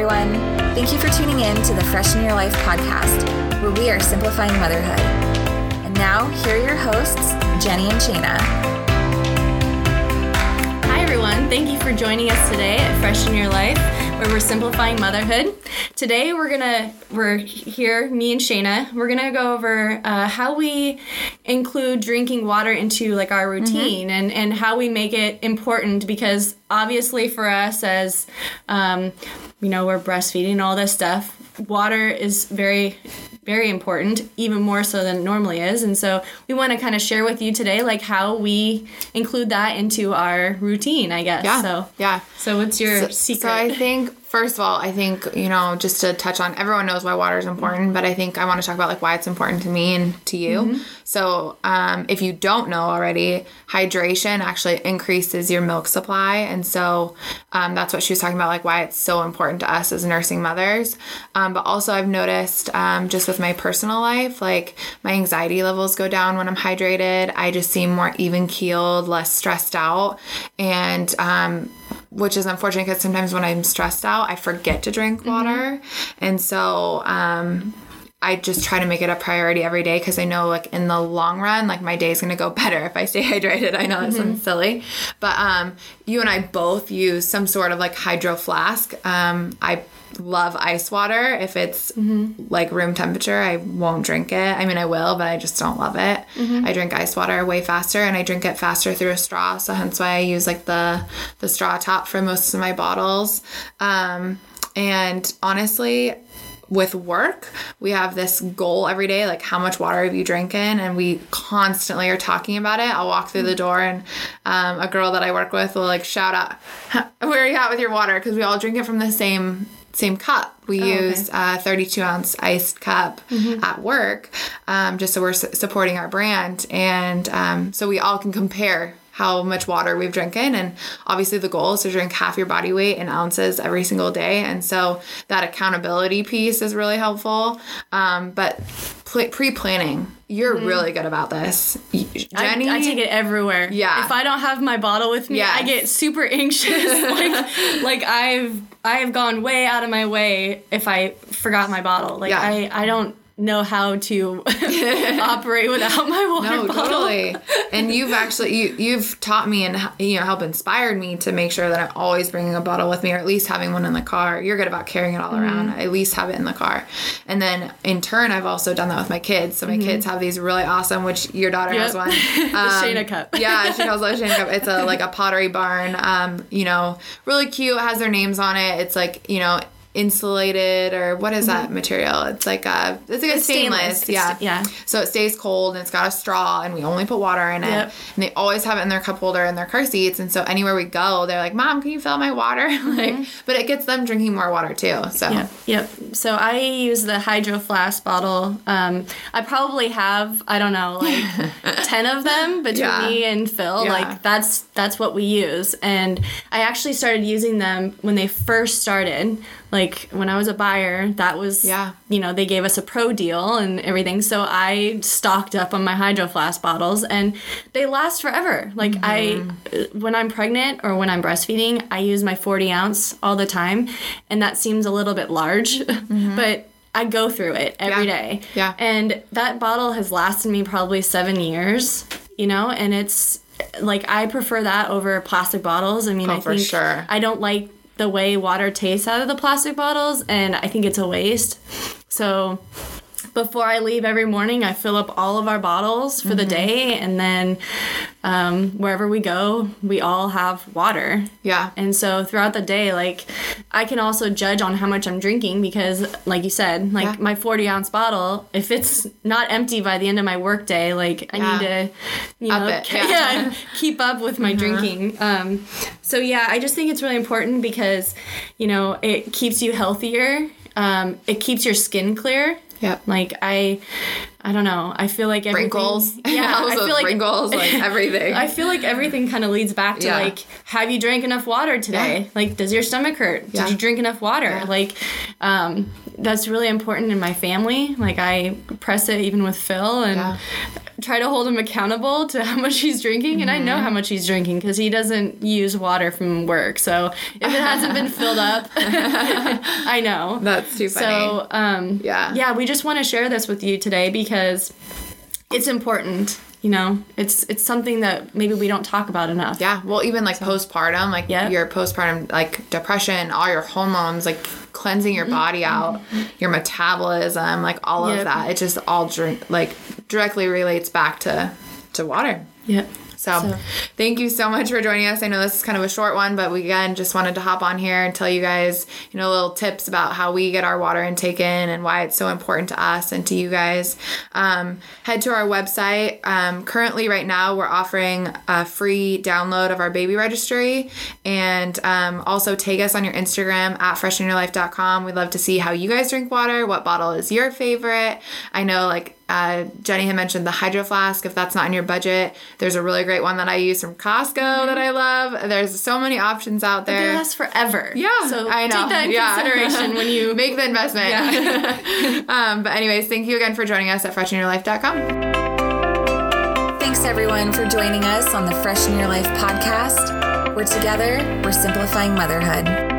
everyone. Thank you for tuning in to the Fresh in Your Life podcast, where we are simplifying motherhood. And now, here are your hosts, Jenny and Shayna. Hi, everyone. Thank you for joining us today at Fresh in Your Life, where we're simplifying motherhood. Today, we're gonna we're here, me and Shayna. We're gonna go over uh, how we include drinking water into like our routine and and how we make it important because obviously for us as um, you know we're breastfeeding all this stuff, water is very very important, even more so than it normally is. And so we want to kind of share with you today, like how we include that into our routine, I guess. Yeah. So yeah. So what's your So, secret? so I think first of all, I think you know just to touch on everyone knows why water is important, but I think I want to talk about like why it's important to me and to you. Mm-hmm. So um, if you don't know already, hydration actually increases your milk supply, and so um, that's what she was talking about, like why it's so important to us as nursing mothers. Um, but also I've noticed um, just with my personal life, like my anxiety levels go down when I'm hydrated. I just seem more even keeled, less stressed out, and um, which is unfortunate because sometimes when I'm stressed out, I forget to drink water. And so, um, I just try to make it a priority every day because I know, like, in the long run, like, my day is going to go better if I stay hydrated. I know that sounds silly, but um, you and I both use some sort of like hydro flask. Um, I love ice water. If it's like room temperature, I won't drink it. I mean, I will, but I just don't love it. I drink ice water way faster and I drink it faster through a straw. So hence why I use like the the straw top for most of my bottles. Um, and honestly, with work, we have this goal every day, like how much water have you drinking? And we constantly are talking about it. I'll walk through the door and um, a girl that I work with will like shout out, where are you at with your water? Because we all drink it from the same same cup. We use a 32 ounce iced cup at work, um, just so we're su- supporting our brand, and um, so we all can compare how much water we've drinking. And obviously, the goal is to drink half your body weight in ounces every single day, and so that accountability piece is really helpful. Um, but pre planning, you're really good about this, Y- I, Jenny. I take it everywhere. Yeah. If I don't have my bottle with me, Yes. I get super anxious. like, like I've I have gone way out of my way if I forgot my bottle. Like Yeah. I I don't know how to operate without my water No, bottle. totally. And you've actually you you've taught me and you know helped inspired me to make sure that I'm always bringing a bottle with me or at least having one in the car. You're good about carrying it all around. I at least have it in the car. And then in turn, I've also done that with my kids. So my kids have these really awesome, which your daughter has one. the Um, Shayna cup. yeah, she calls it a Shane cup. It's a like a pottery barn. Um, you know, really cute. It has their names on it. It's like you know insulated or what is that material? It's like a it's like a It's stainless. stainless. Yeah, It's- yeah. So it stays cold and it's got a straw and we only put water in it. Yep. And they always have it in their cup holder in their car seats. And so anywhere we go, they're like, "Mom, can you fill my water?" like, but it gets them drinking more water too. So Mm-hmm. Yep, yep. So I use the Hydro Flask bottle. Um, I probably have I don't know like ten of them between Yeah. me and Phil. Yeah. Like that's that's what we use, and I actually started using them when they first started. Like when I was a buyer, that was Yeah. You know they gave us a pro deal and everything, so I stocked up on my Hydro Flask bottles, and they last forever. Like I, mm-hmm. uh, when I'm pregnant or when I'm breastfeeding, I use my 40 ounce all the time, and that seems a little bit large, mm-hmm. but I go through it every Yeah. day. Yeah. And that bottle has lasted me probably seven years, you know, and it's like I prefer that over plastic bottles. I mean, Oh, I think sure. I don't like the way water tastes out of the plastic bottles, and I think it's a waste. So before I leave every morning, I fill up all of our bottles for the Mm-hmm. day, and then um, wherever we go, we all have water. yeah. And so throughout the day, like I can also judge on how much I'm drinking because, like you said, like Yeah. my 40 ounce bottle, if it's not empty by the end of my workday, like I Yeah. need to, you Up know, it, yeah. keep up with my drinking. Um, so yeah, I just think it's really important because, you know, it keeps you healthier. Um, it keeps your skin clear. Yep. Like I I don't know. I feel like everything. Wrinkles. Yeah, I feel like wrinkles, like everything. I feel like everything kind of leads back to Yeah. like, have you drank enough water today? Yeah. Like, does your stomach hurt? Yeah. Did you drink enough water? Yeah. Like, um, that's really important in my family. Like, I press it even with Phil and Yeah. Try to hold him accountable to how much he's drinking. And I Mm-hmm. know how much he's drinking because he doesn't use water from work. So if it hasn't been filled up, I know. That's too funny. So, um, Yeah. yeah, we just want to share this with you today because it's important. You know, it's it's something that maybe we don't talk about enough. Yeah, well, even like postpartum, like Yeah. your postpartum, like depression, all your hormones, like cleansing your body out, your metabolism, like all Yep. of that. It just all drink like directly relates back to to water. Yeah. So, So- thank you so much for joining us. I know this is kind of a short one, but we again just wanted to hop on here and tell you guys, you know, little tips about how we get our water intake in and why it's so important to us and to you guys. Um, head to our website. Um, currently, right now, we're offering a free download of our baby registry, and um, also take us on your Instagram at freshenyourlife.com. We'd love to see how you guys drink water. What bottle is your favorite? I know, like uh, Jenny had mentioned the hydro flask. If that's not in your budget, there's a really great one that I use from Costco that I love. There's so many options out They there. last forever. Yeah, So I know. take that in Yeah. consideration when you Make the investment. um, but anyways, thank you again for joining us at freshenyourlife.com. Thanks everyone for joining us on the Fresh in Your Life podcast. We're together, we're simplifying motherhood.